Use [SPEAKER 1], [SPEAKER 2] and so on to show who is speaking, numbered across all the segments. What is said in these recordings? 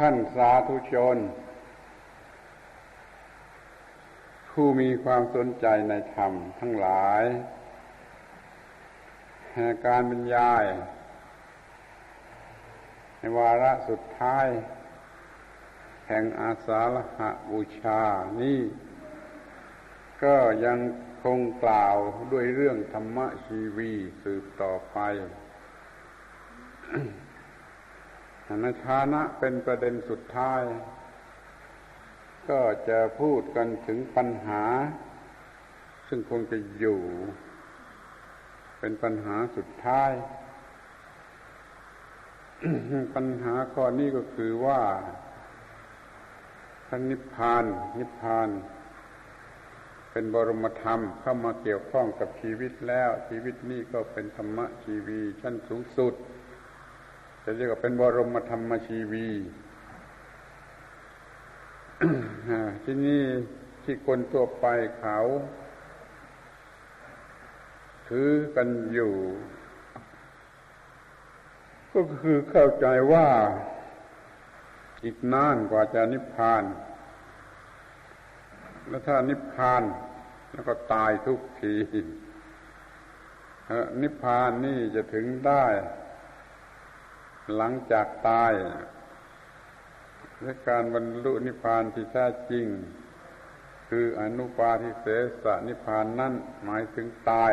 [SPEAKER 1] ท่านสาธุชน ผู้มีความสนใจในธรรมทั้งหลายการบรรยาย ในวาระสุดท้าย แห่งอาสาฬหบูชานี้ก็ยังคงกล่าวด้วยเรื่องธรรมชีวีสืบต่อไป ในฐานะเป็นประเด็นสุดท้าย ก็จะพูดกันถึงปัญหา ซึ่งคงจะอยู่ เป็นปัญหาสุดท้าย ปัญหาข้อนี้ก็คือว่าพระนิพพาน นิพพาน เป็นบรมธรรมเข้ามาเกี่ยวข้องกับชีวิตแล้ว ชีวิตนี้ก็เป็นธรรมะชีวีชั้นสูงสุด จะเรียกว่าเป็นบรมธรรมชีวีที่นี่ที่คนทั่วไปเขาถือกันอยู่ ก็คือเข้าใจว่าอีกนานกว่าจะนิพพาน แล้วถ้านิพพาน แล้วก็ตายทุกทีนิพพานนี่จะถึงได้ หลังจากตาย และการบรรลุนิพพานที่แท้จริง คืออนุปาทิเสสนิพพานนั่นหมายถึงตาย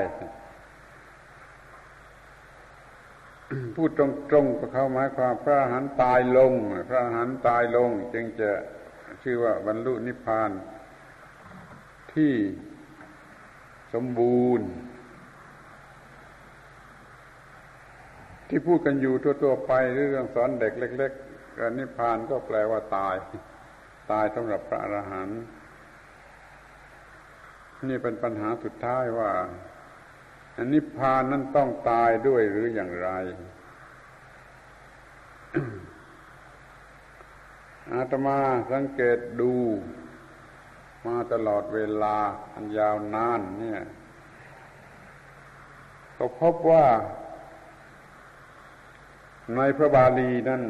[SPEAKER 1] พูดตรงๆกับเข้าหมายความพระหันตายลง พระหันต์ตายลง จึงจะชื่อว่าบรรลุนิพพานที่สมบูรณ์ ที่พูดกันอยู่ทั่วๆไปเรื่องสอนเด็กเล็กๆการนิพพานก็แปลว่าตาย ตายสำหรับพระอรหันต์นี่เป็นปัญหาสุดท้ายว่าอนิพพานนั้นต้องตายด้วยหรืออย่างไรอาตมาสังเกตดู มาตลอดเวลาอันยาวนานเนี่ย ก็พบว่า ในพระบาลีนั้น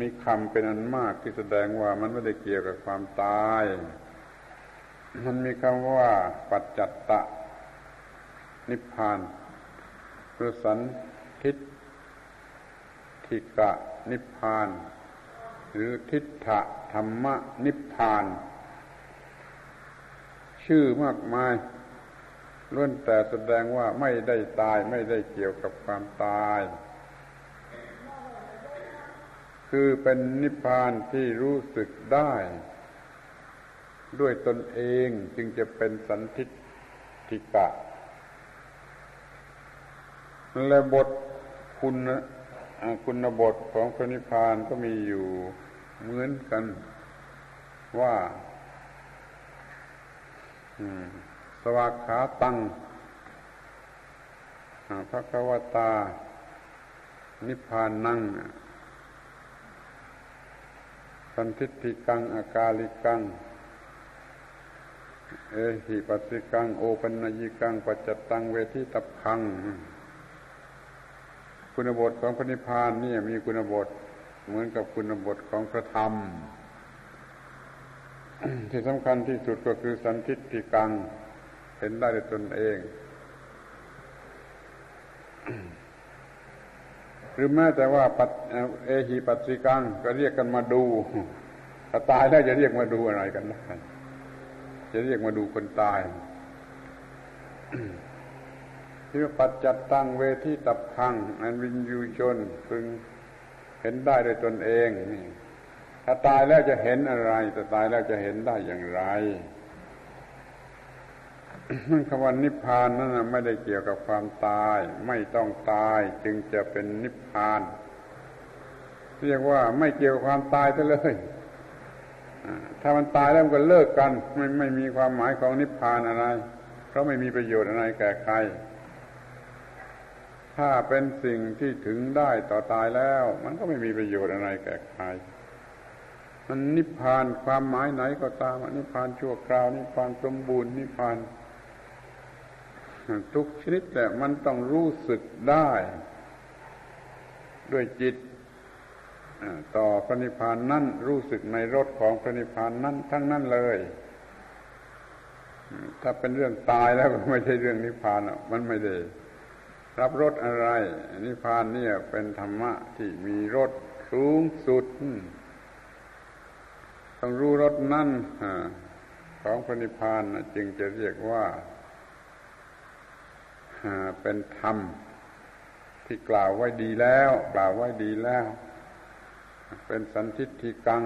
[SPEAKER 1] มีคำเป็นอันมากที่แสดงว่ามันไม่ได้เกี่ยวกับความตาย มันมีคำว่า ปัจจัตตะ นิพพานหรือสันทิฏฐิกะ นิพพาน หรือทิฏฐะธรรมะ นิพพาน ชื่อมากมายล้วนแต่แสดงว่าไม่ได้ตายไม่ได้เกี่ยวกับความตาย คือเป็นนิพพานที่รู้สึกได้ ด้วยตนเองจึงจะเป็นสันทิฐิกะ และบทคุณคุณบทของพระนิพพานก็มีอยู่เหมือนกันว่าสวากขาตังพระกวตา นิพพานนั่ง นทิฏฐิกังอากาลิกัง เอหิปัสสิกัง โอปัญญิกังปัจจตังเวทิตับพัง คุณบทของพระนิพพานนี่มีคุณบทเหมือนกับคุณบทของพระธรรม ที่สำคัญที่สุดก็คือสันทิฏฐิกัง เห็นได้ด้วยตนเอง หรือแม้แต่ว่าเอหีปัสสิกังก็เรียกกันมาดูถ้าตายแล้วจะเรียกมาดูอะไรกันได้จะเรียกมาดูคนตายที่ปัจจัดตั้งเวทีตับพังอันวินยูชนพึงเห็นได้โดยตนเองนี่ถ้าตายแล้วจะเห็นอะไรแต่ตายแล้วจะเห็นได้อย่างไร คำว่านิพพานนั้นไม่ได้เกี่ยวกับความตาย ไม่ต้องตายจึงจะเป็นนิพพาน เรียกว่าไม่เกี่ยวกับความตายซะเลยถ้ามันตายแล้วมันก็เลิกกัน ไม่ไม่มีความหมายของนิพพานอะไร เพราะไม่มีประโยชน์อะไรแก่ใคร ถ้าเป็นสิ่งที่ถึงได้ต่อตายแล้ว มันก็ไม่มีประโยชน์อะไรแก่ใครมันนิพพานความหมายไหนก็ตามนิพพานชั่วคราวนิพพานสมบูรณ์นิพพาน ทุกชนิดแต่มันต้องรู้สึกได้ ด้วยจิตต่อพระนิพพานนั่นรู้สึกในรสของพระนิพพานนั่นทั้งนั้นเลย ถ้าเป็นเรื่องตายแล้วก็ไม่ใช่เรื่องนิพพานมันไม่ได้รับรสอะไร นิพพานเนี่ยเป็นธรรมะที่มีรสสูงสุด ต้องรู้รสนั่นของพระนิพพานจึงจะเรียกว่า เป็นธรรม ที่กล่าวไว้ดีแล้ว กล่าวไว้ดีแล้ว เป็นสันทิฏฐิกัง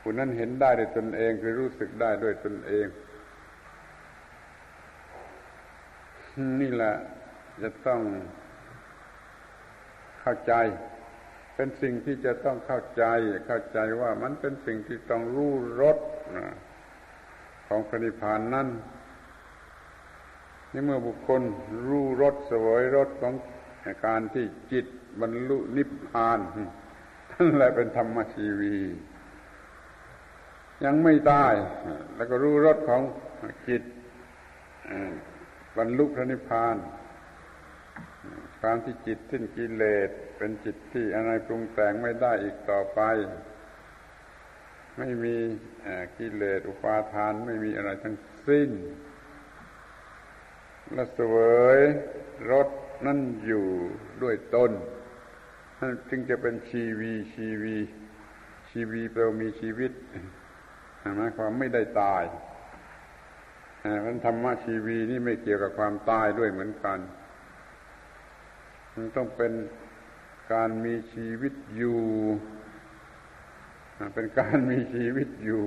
[SPEAKER 1] ผู้นั้นเห็นได้ด้วยตนเองคือรู้สึกได้ด้วยตนเอง นี่แหละจะต้องเข้าใจ เป็นสิ่งที่จะต้องเข้าใจ เข้าใจว่ามันเป็นสิ่งที่ต้องรู้รสของพระนิพพานนั่น นี่เมื่อบุคคลรู้รสสวยรสของการที่จิตบรรลุนิพพานนั่นแหละเป็นธรรมชีวี ยังไม่ตาย แล้วก็รู้รสของจิตบรรลุพระนิพพานความที่จิตสิ้นกิเลสเป็นจิตที่อะไรปรุงแต่งไม่ได้อีกต่อไป ไม่มีกิเลสอุปาทานไม่มีอะไรทั้งสิ้น และเสวยรสนั่นอยู่ด้วยตนนั่นจึงจะเป็นชีวีชีวี ชีวีแปลว่ามีชีวิตหมายความไม่ได้ตายมันธรรมะชีวีนี่ไม่เกี่ยวกับความตายด้วยเหมือนกัน มันต้องเป็นการมีชีวิตอยู่ เป็นการมีชีวิตอยู่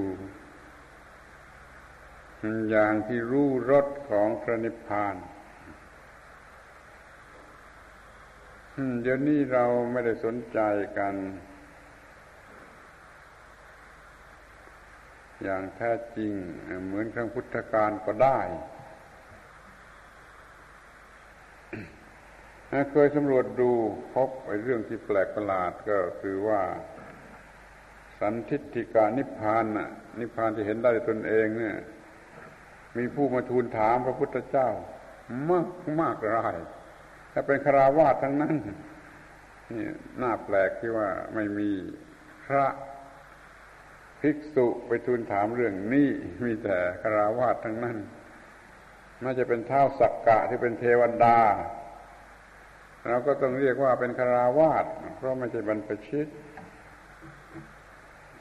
[SPEAKER 1] อย่างที่รู้รสของพระนิพพานเดี๋ยวนี้เราไม่ได้สนใจกัน อย่างแท้จริงเหมือนครั้งพุทธกาลก็ได้เคยสำรวจดูพบไอ้เรื่องที่แปลกประหลาดก็คือว่า สันทิฏฐิกานิพพานน่ะ นิพพานที่เห็นได้ตนเองเนี่ย มีผู้มาทูลถามพระพุทธเจ้ามากมากรายถ้าเป็นคราวาสทั้งนั้นนี่น่าแปลกที่ว่าไม่มีพระภิกษุไปทูลถามเรื่องนี้มีแต่คราวาสทั้งนั้น น่าจะเป็นเท้าสักกะที่เป็นเทวดาเราก็ต้องเรียกว่าเป็นคราวาสเพราะไม่ใช่บรรพชิต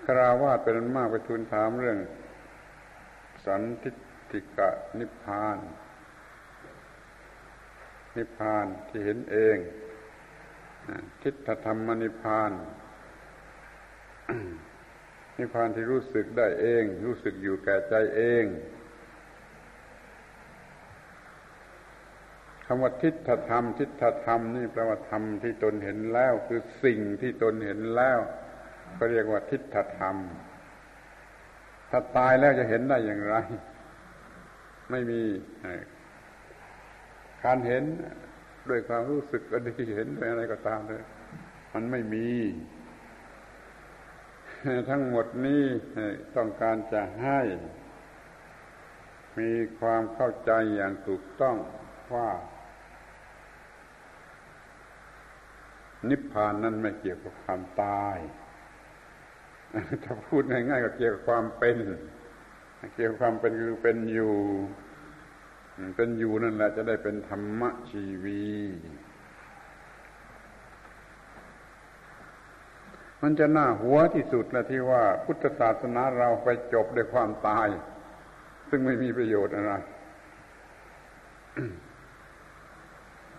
[SPEAKER 1] คราวาสเป็นมากไปทูลถามเรื่อง สันติ ติกะนิพพาน นิพพานที่เห็นเองทิฏฐธรรมนิพพาน นิพพานที่รู้สึกได้เอง รู้สึกอยู่แก่ใจเองคำว่าทิฏฐธรรม ทิฏฐธรรมนี่แปลว่าธรรมที่ตนเห็นแล้ว คือสิ่งที่ตนเห็นแล้ว ก็เรียกว่าทิฏฐธรรม ถ้าตายแล้วจะเห็นได้อย่างไร ไม่มีการเห็นด้วยความรู้สึกก็ดีเห็นด้วยอะไรก็ตามเลยมันไม่มี ทั้งหมดนี้ต้องการจะให้ มีความเข้าใจอย่างถูกต้องว่า นิพพานนั้นไม่เกี่ยวกับความตาย ถ้าพูดง่ายๆก็เกี่ยวกับความเป็น เกี่ยวกับความเป็นคือเป็นอยู่ เป็นอยู่นั่นแหละจะได้เป็นธรรมชีวี มันจะน่าหัวที่สุดนะที่ว่าพุทธศาสนาเราไปจบด้วยความตาย ซึ่งไม่มีประโยชน์อะไร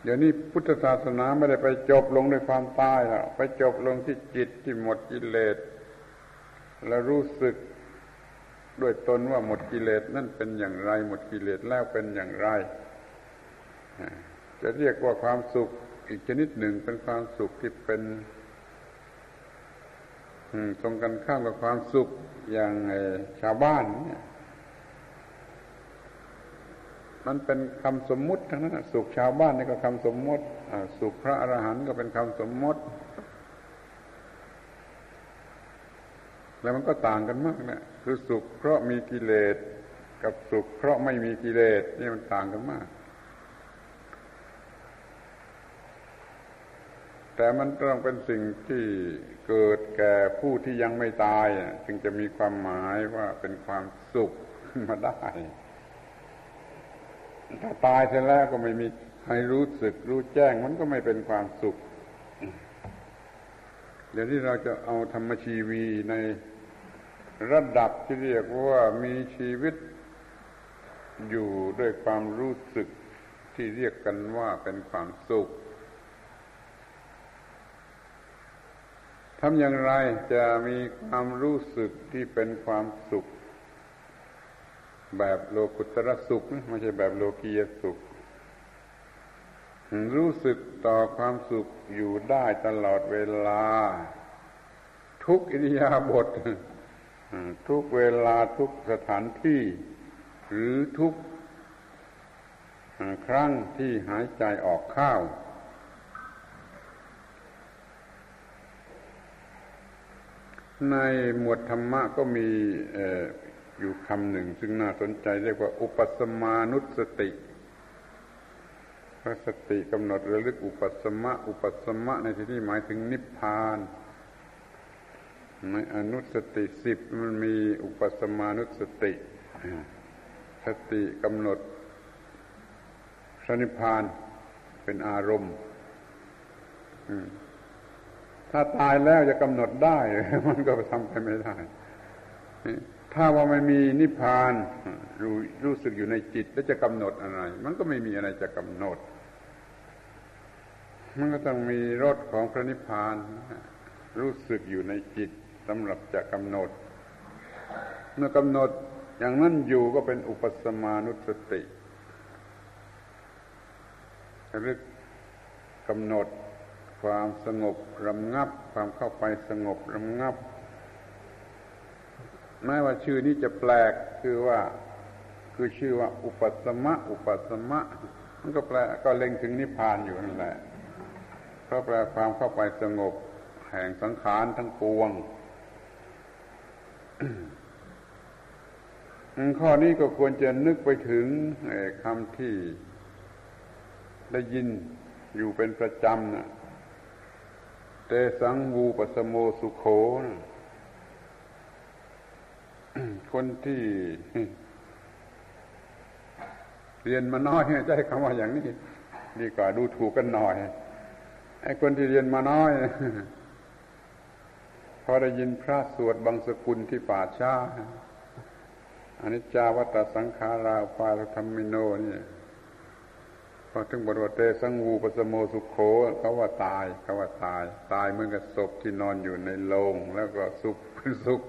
[SPEAKER 1] เดี๋ยวนี้พุทธศาสนาไม่ได้ไปจบลงด้วยความตายแล้วไปจบลงที่จิตที่หมดกิเลสแล้วรู้สึก ด้วยตนว่าหมดกิเลสนั่นเป็นอย่างไร หมดกิเลสแล้วเป็นอย่างไร จะเรียกว่าความสุขอีกชนิดหนึ่งเป็นความสุขที่เป็นตรงกันข้ามกับความสุขอย่างชาวบ้านเนี่ยมันเป็นคำสมมุติทั้งนั้นสุขชาวบ้านนี่ก็คำสมมติสุขพระอรหันต์ก็เป็นคำสมมติ แล้วมันก็ต่างกันมากนะ คือสุขเพราะมีกิเลสกับสุขเพราะไม่มีกิเลสนี่มันต่างกันมาก แต่มันต้องเป็นสิ่งที่เกิดแก่ผู้ที่ยังไม่ตายจึงจะมีความหมายว่าเป็นความสุขขึ้นมาได้ ถ้าตายเสร็จแล้วก็ไม่มีใครรู้สึกรู้แจ้งมันก็ไม่เป็นความสุข เดี๋ยวนี้เราจะเอาธรรมชีวีใน ระดับที่เรียกว่ามีชีวิตอยู่ด้วยความรู้สึกที่เรียกกันว่าเป็นความสุขทำอย่างไรจะมีความรู้สึกที่เป็นความสุข แบบโลกุตระสุขไม่ใช่แบบโลกียสุข รู้สึกต่อความสุขอยู่ได้ตลอดเวลา ทุกอิริยาบถ ทุกเวลาทุกสถานที่ หรือทุกครั้งที่หายใจออกข้าว ในหมวดธรรมะก็มีอยู่คำหนึ่ง ซึ่งน่าสนใจเรียกว่า อุปสมานุสติพระสติกำหนดระลึกอุปสมะ อุปสมะในที่นี้หมายถึงนิพพาน ในอนุสติสิบมันมีอุปสมานุสติ สติกำหนดพระนิพพานเป็นอารมณ์ถ้าตายแล้วจะกำหนดได้ มันก็ทำไปไม่ได้ ถ้าว่าไม่มีนิพพานรู้รู้สึกอยู่ในจิต แล้วจะกำหนดอะไร มันก็ไม่มีอะไรจะกำหนด มันก็ต้องมีรสของพระนิพพานรู้สึกอยู่ในจิต สำหรับจะกำหนด เมื่อกำหนดอย่างนั้นอยู่ก็เป็นอุปสมานุสติรึกกำหนดความสงบรำงับ ความเข้าไปสงบรำงับแม้ว่าชื่อนี้จะแปลกคือว่า คือชื่อว่า อุปสมะ อุปสมะ มันก็แปลก็เล็งถึงนิพพานอยู่นั่นแหละเพราะแปลความเข้าไปสงบ แห่งสังขารทั้งปวง ข้อนี้ก็ควรจะนึกไปถึงคำที่ได้ยินอยู่เป็นประจำนะเตสังวูปสโมสุโขนะคนที่ เรียนมาน้อยใช้คำว่าอย่างนี้ ดีกว่าดูถูกกันหน่อยไอ้คนที่เรียนมาน้อย พอได้ยินพระสวดบางสกุลที่ป่าช้าอนิจจาวัตสังขาราปารธรรมิโนนี่พอถึงบทวเตสังวูปสโมสุขโขเขาว่าตายเขาว่าตาย ตายเหมือนกับศพที่นอนอยู่ในโลง แล้วก็สุขเป็นสุข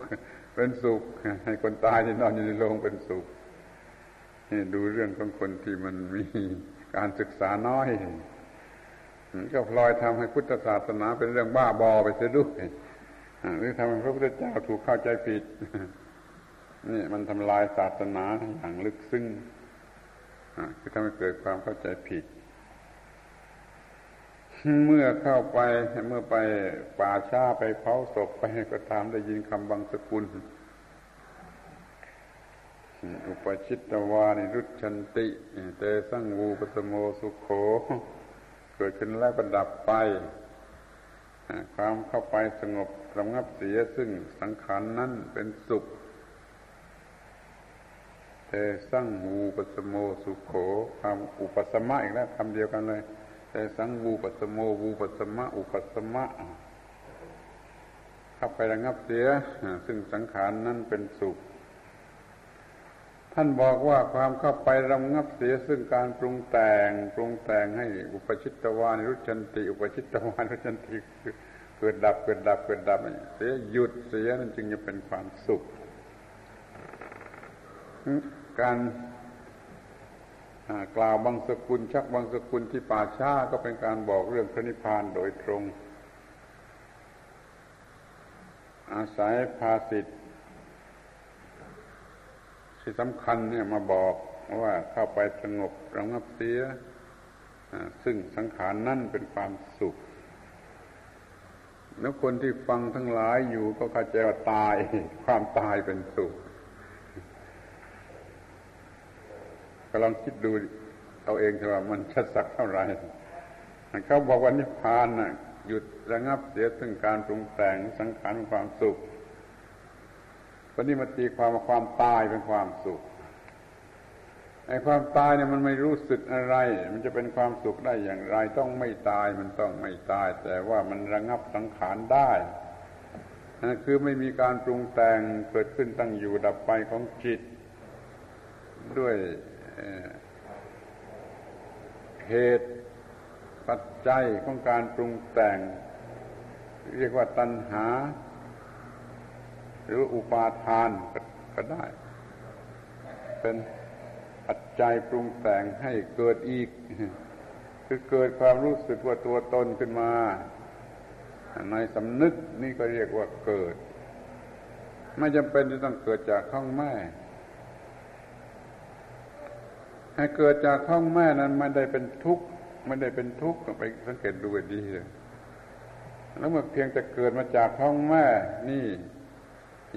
[SPEAKER 1] เป็นสุข ให้คนตายที่นอนอยู่ในโลงเป็นสุขนี่ดูเรื่องของคนที่มันมีการศึกษาน้อยก็พลอยทำให้พุทธศาสนาเป็นเรื่องบ้าบอไปเสียด้วย หรือทำให้พระพุทธเจ้าถูกเข้าใจผิด นี่มันทำลายศาสนาอย่างลึกซึ้งคือทำให้เกิดความเข้าใจผิด เมื่อเข้าไปเมื่อไปป่าช้าไปเผาศพไปก็ตามได้ยินคำบางสกุล อุปชิตตวานิรุชันติ เตสังวูปสโมสุโข เกิดขึ้นแล้วก็ดับไป ความเข้าไปสงบ ระงับเสียซึ่งสังขารนนั้นเป็นสุขเตสังวูปสโมสุโขคำอุปสมะอีกแล้วคำเดียวกันเลยเตสังวูปสโมวูปสมะ อุปสมะเข้าไประงับเสีย ซึ่งสังขารนั้นเป็นสุข ท่านบอกว่าความเข้าไประงับเสียซึ่งการปรุงแต่ง ปรุงแต่งให้อุปชิตตวานิรุชันติ อุปชิตตวานิรุชันติ เกิดดับเกิดดับเกิดดับเสียหยุดเสียนั่นจึงจะเป็นความสุข การกล่าวบางสกุลชักบางสกุลที่ป่าช้าก็เป็นการบอกเรื่องพระนิพพานโดยตรง อาศัยภาสิทธิ์ที่สำคัญเนี่ยมาบอกว่าเข้าไปสงบระงับเสีย ซึ่งสังขารนั่นเป็นความสุข แล้วคนที่ฟังทั้งหลายอยู่ก็เข้าใจว่าตาย ความตายเป็นสุขก็ลองคิดดูเอาเองเถอะว่ามันชัดสักเท่าไหร่เขาบอกว่านิพพานน่ะหยุดระงับเสียซึ่งการปรุงแต่งสังขารความสุขปณิมาตีความว่าความตายเป็นความสุข ไอ้ความตายเนี่ยมันไม่รู้สึกอะไร มันจะเป็นความสุขได้อย่างไร ต้องไม่ตายมันต้องไม่ตาย แต่ว่ามันระงับสังขารได้นั่นคือไม่มีการปรุงแต่งเกิดขึ้นตั้งอยู่ดับไปของจิต ด้วยเหตุปัจจัยของการปรุงแต่ง เรียกว่าตัณหา หรืออุปาทานก็ได้ เป็น ปัจจัยปรุงแต่งให้เกิดอีก คือเกิดความรู้สึกว่าตัวตนขึ้นมาในสำนึกนี่ก็เรียกว่าเกิด ไม่จำเป็นจะต้องเกิดจากท้องแม่ ให้เกิดจากท้องแม่นั้นไม่ได้เป็นทุกข์ไม่ได้เป็นทุกข์ไปสังเกตดูดีเลยแล้วเมื่อเพียงแต่เกิดมาจากท้องแม่นี่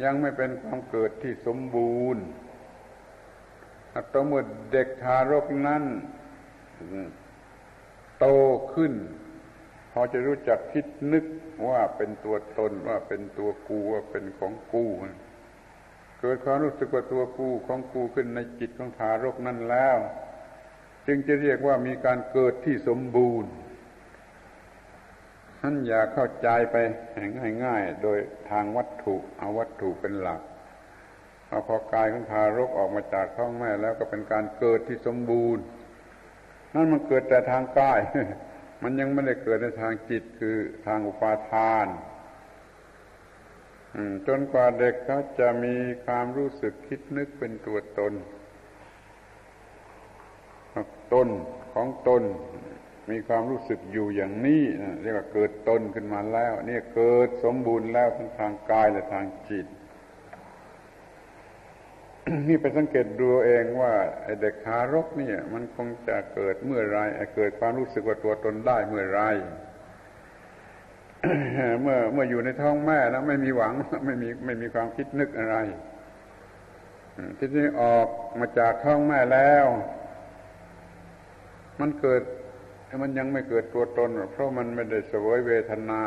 [SPEAKER 1] ยังไม่เป็นความเกิดที่สมบูรณ์ ต่อเมื่อเด็กทารกนั้นโตขึ้น พอจะรู้จักคิดนึกว่าเป็นตัวตนว่าเป็นตัวกูว่าเป็นของกูเกิดความรู้สึกว่าตัวกูของกูขึ้นในจิตของทารกนั้นแล้ว จึงจะเรียกว่ามีการเกิดที่สมบูรณ์ท่านอย่าเข้าใจไปง่ายๆ โดยทางวัตถุเอาวัตถุเป็นหลัก เอาพอกายของทารกออกมาจากท้องแม่แล้วก็เป็นการเกิดที่สมบูรณ์ นั่นมันเกิดแต่ทางกาย มันยังไม่ได้เกิดในทางจิตคือทางอุปาทานจนกว่าเด็กเขาจะมีความรู้สึกคิดนึกเป็นตัวตนตนของตน มีความรู้สึกอยู่อย่างนี้เรียกว่าเกิดตนขึ้นมาแล้ว นี่เกิดสมบูรณ์แล้วทั้งทางกายและทางจิต นี่ไปสังเกตดูเองว่าเด็กทารกเนี่ย มันคงจะเกิดเมื่อไรเกิดความรู้สึกว่าตัวตนได้เมื่อไรเมื่อเมื่ออยู่ในท้องแม่แล้วไม่มีหวังไม่มีไม่มีความคิดนึกอะไรทีนี้ออกมาจากท้องแม่แล้ว มันเกิดมันยังไม่เกิดตัวตน เพราะมันไม่ได้สวยเวทนา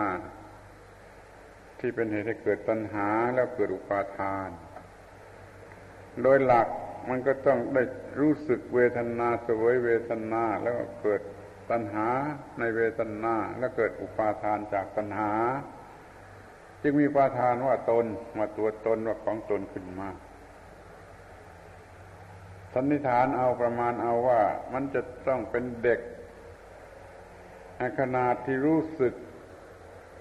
[SPEAKER 1] ที่เป็นเหตุให้เกิดตัณหาแล้วเกิดอุปาทาน โดยหลักมันก็ต้องได้รู้สึกเวทนาสวยเวทนาแล้วก็เกิดตัณหาในเวทนาแล้วเกิดอุปาทานจากตัณหา จึงมีปาทานว่าตนมาตัวตนว่าของตนขึ้นมาสันนิษฐานเอาประมาณเอาว่ามันจะต้องเป็นเด็กขนาดที่รู้สึก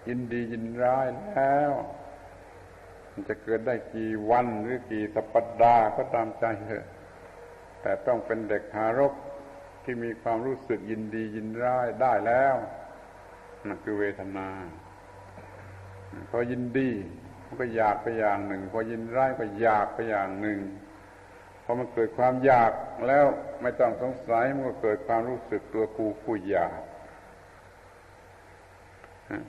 [SPEAKER 1] ยินดียินร้ายแล้ว มันจะเกิดได้กี่วันหรือกี่สัปดาห์ก็ตามใจเถอะ แต่ต้องเป็นเด็กหารกที่มีความรู้สึกยินดียินร้ายได้แล้วนั่นคือเวทนาพอยินดีมันก็อยากไปอย่างหนึ่งพอยินร้ายก็อยากไปอย่างหนึ่งพอมันเกิดความอยากแล้วไม่ต้องสงสัยมันก็เกิดความรู้สึกตัวกูผู้อยาก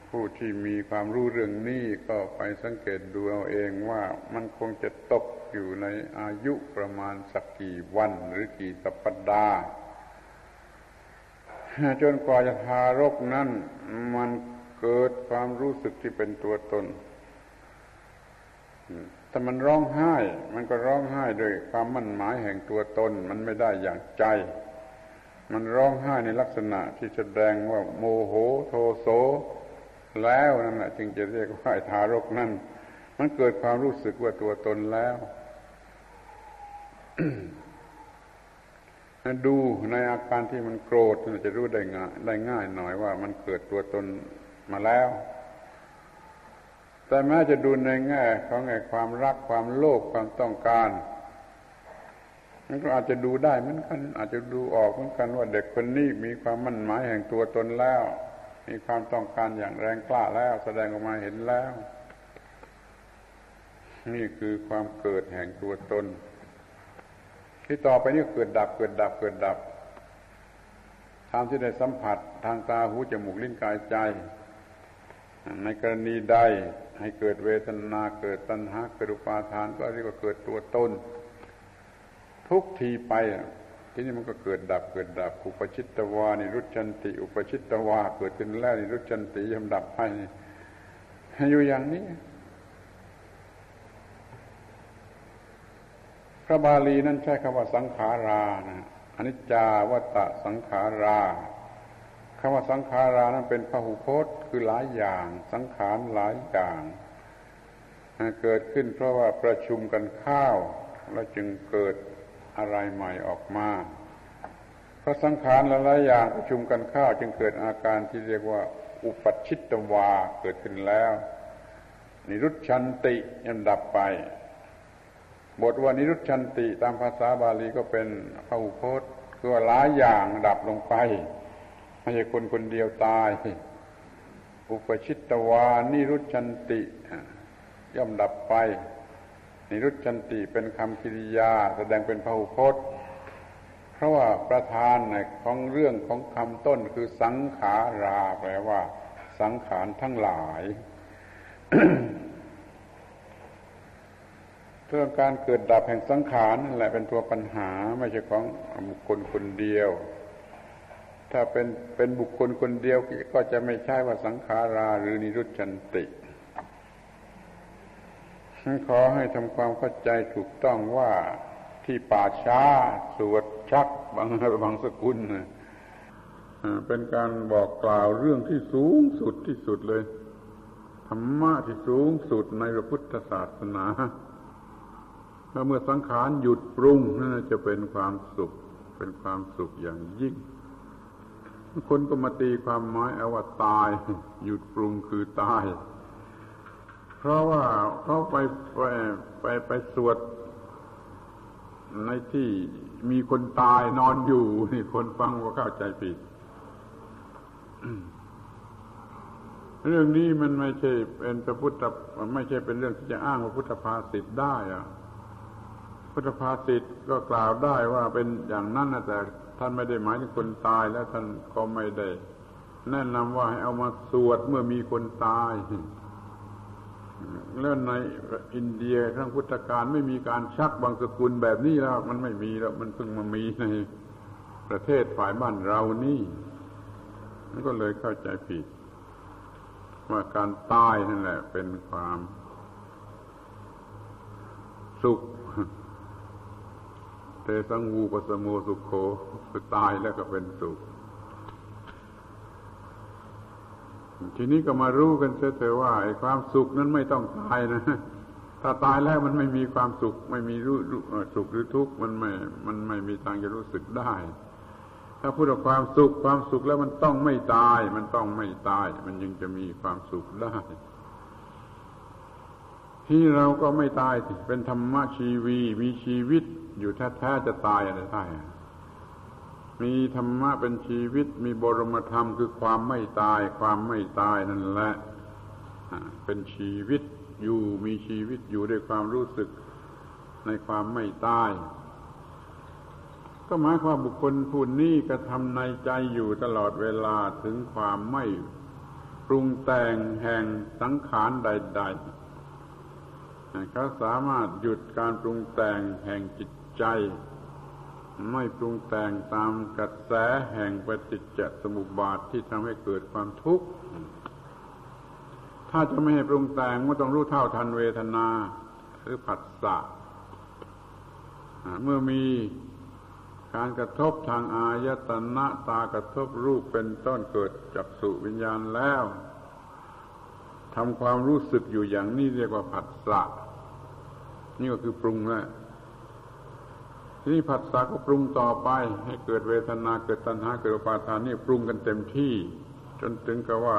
[SPEAKER 1] ผู้ที่มีความรู้เรื่องนี้ก็ไปสังเกตดูเอาเองว่ามันคงจะตกอยู่ในอายุประมาณสักกี่วันหรือกี่สัปดาห์จนกว่าจะทารกนั้นมันเกิดความรู้สึกที่เป็นตัวตน ถ้ามันร้องไห้ มันก็ร้องไห้ด้วยความมั่นหมายแห่งตัวตน มันไม่ได้อย่างใจ มันร้องไห้ในลักษณะที่แสดงว่าโมโหโทโส แล้วนั่นแหละจึงจะเรียกว่าทารกนั่นมันเกิดความรู้สึกว่าตัวตนแล้วดูในอาการที่มันโกรธจะรู้ได้ง่ายได้ง่ายหน่อยว่ามันเกิดตัวตนมาแล้ว แต่แม้จะดูในแง่ของไงความรักความโลภความต้องการมันก็อาจจะดูได้เหมือนกัน อาจจะดูออกเหมือนกันว่าเด็กคนนี้มีความมั่นหมายแห่งตัวตนแล้ว มีความต้องการอย่างแรงกล้าแล้ว แสดงออกมาเห็นแล้ว นี่คือความเกิดแห่งตัวตน ที่ต่อไปนี่เกิดดับเกิดดับเกิดดับทางที่ได้สัมผัสทางตาหูจมูกลิ้นกายใจ ในกรณีใดให้เกิดเวทนาเกิดตัณหาเกิดอุปาทานก็เรียกว่าเกิดตัวตน ทุกทีไป ทีนี้มันก็เกิดดับเกิดดับอุปชิตตวานิรุชันติ อุปชิตตวาเกิดขึ้นแล้วนิรุชันติยำดับให้อยู่อย่างนี้ พระบาลีนั้นใช้คำว่าสังขารานะอนิจจาวัตสังขาราคำว่าสังขารานั้นเป็นพหุพจน์คือหลายอย่าง สังขารหลายอย่างเกิดขึ้นเพราะว่าประชุมกันข้าว แล้วจึงเกิด อะไรใหม่ออกมาพระสังขารหลายอย่างประชุมกันข้าวจึงเกิดอาการที่เรียกว่า อุปัชิตวาเกิดขึ้นแล้ว นิรุชฌันติย่อมดับไปบทว่านิรุชฌันติตามภาษาบาลีก็เป็นพหุพจน์คือว่าหลายอย่างดับลงไปไม่ใช่คนคนเดียวตาย อุปปัชชิตวานิรุชฌันติ ย่อมดับไป นิรุชฌันติเป็นคำกิริยา แสดงเป็นพหุพจน์ เพราะว่าประธานของเรื่องของคำต้นคือสังขาราแปลว่า สังขารทั้งหลายเรื่องการเกิดดับแห่งสังขารนั่นแหละเป็นตัวปัญหาไม่ใช่ของบุคคลคนเดียว ถ้าเป็นเป็นบุคคลคนเดียวก็จะไม่ใช่ว่าสังขาราหรือนิรุชันติ ฉันขอให้ทำความเข้าใจถูกต้องว่าที่ป่าช้า สวดชักบางบางสกุลเป็นการบอกกล่าวเรื่องที่สูงสุดที่สุดเลย ธรรมะที่สูงสุดในพระพุทธศาสนาถ้าเมื่อสังขารหยุดปรุงนั่นจะเป็นความสุข เป็นความสุขอย่างยิ่ง คนก็มาตีความหมายเอาว่าตาย หยุดปรุงคือตาย เพราะว่าเขาไปไปไปไปสวดในที่มีคนตายนอนอยู่นี่คนฟังก็เข้าใจผิด เรื่องนี้มันไม่ใช่เป็นพระพุทธไม่ใช่เป็นเรื่องที่จะอ้างพระพุทธภาษิตได้อะพุทธภาษิตก็กล่าวได้ว่าเป็นอย่างนั้นนะแต่ท่านไม่ได้หมายถึงคนตายแล้วท่านก็ไม่ได้ แนะนำว่าให้เอามาสวดเมื่อมีคนตาย แล้วในอินเดียครั้งพุทธกาลไม่มีการชักบางสกุลแบบนี้แล้วมันไม่มีแล้วมันเพิ่งมามีในประเทศฝ่ายบ้านเรานี่มันก็เลยเข้าใจผิด ว่าการตายนั่นแหละ เป็นความสุขเตสังวูปสโมสุขโขคือตายแล้วก็เป็นสุข ทีนี้ก็มารู้กันเถอะว่าไอ้ความสุขนั้นไม่ต้องตายนะ ถ้าตายแล้วมันไม่มีความสุข ไม่มีรู้สุขหรือทุกข์มันไม่ มันไม่มีทางจะรู้สึกได้ ถ้าพูดถึงความสุขความสุขแล้วมันต้องไม่ตาย มันต้องไม่ตาย มันยังจะมีความสุขได้ ที่เราก็ไม่ตายเป็นธรรมะชีวี มีชีวิตอยู่แท้ๆจะตายอะไรได้ มีธรรมะเป็นชีวิตมีบรมธรรมคือความไม่ตาย ความไม่ตายนั่นแหละเป็นชีวิตอยู่มีชีวิตอยู่ด้วยความรู้สึกในความไม่ตาย ก็หมายความบุคคลผู้นี้กระทำในใจอยู่ตลอดเวลาถึงความไม่ปรุงแต่งแห่งสังขารใด ๆเขาสามารถหยุดการปรุงแต่งแห่งจิตใจ ไม่ปรุงแต่งตามกระแสแห่งปฏิจจสมุปบาทที่ทำให้เกิดความทุกข์ ถ้าจะไม่ให้ปรุงแต่งก็ต้องรู้เท่าทันเวทนา หรือผัสสะเมื่อมีการกระทบทางอายตนะตากระทบรูปเป็นต้นเกิดจักสุวิญญาณแล้วทำความรู้สึกอยู่อย่างนี้เรียกว่าผัสสะนี่ก็คือปรุงแล้ว ทีนี้ผัสสะก็ปรุงต่อไป ให้เกิดเวทนาเกิดตัณหาเกิดอุปาทานนี่ปรุงกันเต็มที่ จนถึงกับว่า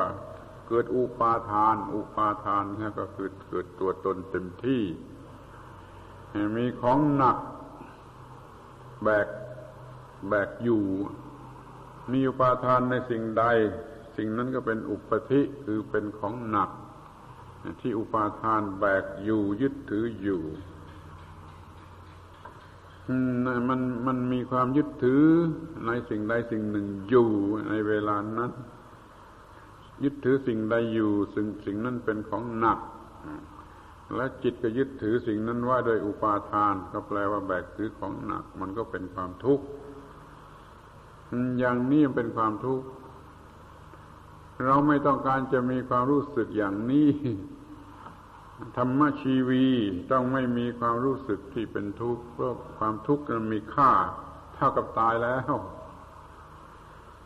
[SPEAKER 1] เกิดอุปาทาน อุปาทานนี่ก็คือเกิดตัวตนเต็มที่มีของหนัก แบกแบกอยู่มีอุปาทานในสิ่งใด สิ่งนั้นก็เป็นอุปธิคือเป็นของหนัก ที่อุปาทานแบกอยู่ยึดถืออยู่ มันมันมีความยึดถือในสิ่งใดสิ่งหนึ่งอยู่ในเวลานั้น ยึดถือสิ่งใดอยู่สิ่งสิ่งนั้นเป็นของหนัก และจิตก็ยึดถือสิ่งนั้นว่าโดยอุปาทาน ก็แปลว่าแบกถือของหนัก มันก็เป็นความทุกข์อย่างนี้เป็นความทุกข์เราไม่ต้องการจะมีความรู้สึกอย่างนี้ ธรรมชีวีต้องไม่มีความรู้สึกที่เป็นทุกข์เพราะความทุกข์มันมีค่า เท่ากับตายแล้ว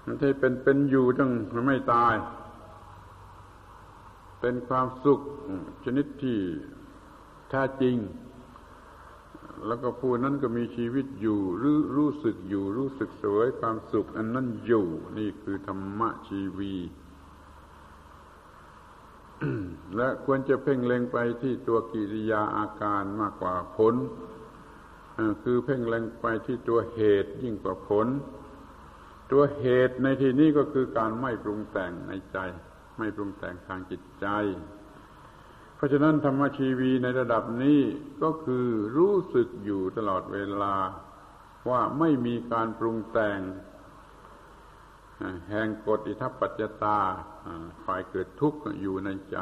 [SPEAKER 1] มันที่เป็นเป็นอยู่ต้องไม่ตาย เป็นความสุขชนิดที่แท้จริง แล้วก็ผู้นั้นก็มีชีวิตอยู่รู้รู้สึกอยู่รู้สึกสวยความสุข อันนั้นอยู่นี่คือธรรมะชีวี และควรจะเพ่งเล็งไปที่ตัวกิริยาอาการมากกว่าผลคือเพ่งเล็งไปที่ตัวเหตุยิ่งกว่าผล ตัวเหตุในที่นี้ก็คือการไม่ปรุงแต่งในใจ ไม่ปรุงแต่งทางจิตใจ เพราะฉะนั้นธรรมชีวีในระดับนี้ก็คือรู้สึกอยู่ตลอดเวลาว่าไม่มีการปรุงแต่ง แห่งกฎอิทัปปัจจตาฝ่ายเกิดทุกข์อยู่ในใจ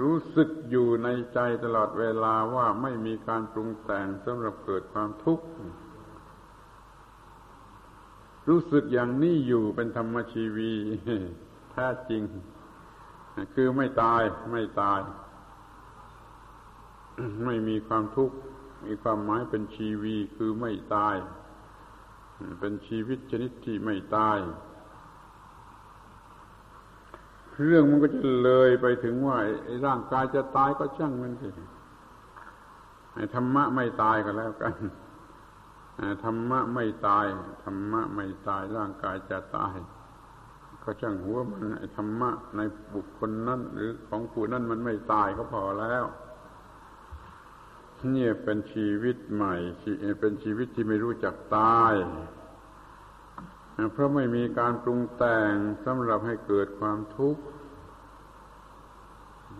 [SPEAKER 1] รู้สึกอยู่ในใจตลอดเวลาว่าไม่มีการปรุงแต่งสำหรับเกิดความทุกข์ รู้สึกอย่างนี้อยู่เป็นธรรมชีวีแท้จริง คือไม่ตายไม่ตาย ไม่มีความทุกข์มีความหมายเป็นชีวีคือไม่ตาย เป็นชีวิตชนิดที่ไม่ตาย เรื่องมันก็จะเลยไปถึงว่าร่างกายจะตายก็ช่างมันสิธรรมะไม่ตายก็แล้วกันธรรมะไม่ตายธรรมะไม่ตายร่างกายจะตาย ก็ช่างหัวมันธรรมะในบุคคลนั้นหรือของผู้นั้นมันไม่ตายก็พอแล้ว นี่เป็นชีวิตใหม่ เป็นชีวิตที่ไม่รู้จักตาย เพราะไม่มีการปรุงแต่งสำหรับให้เกิดความทุกข์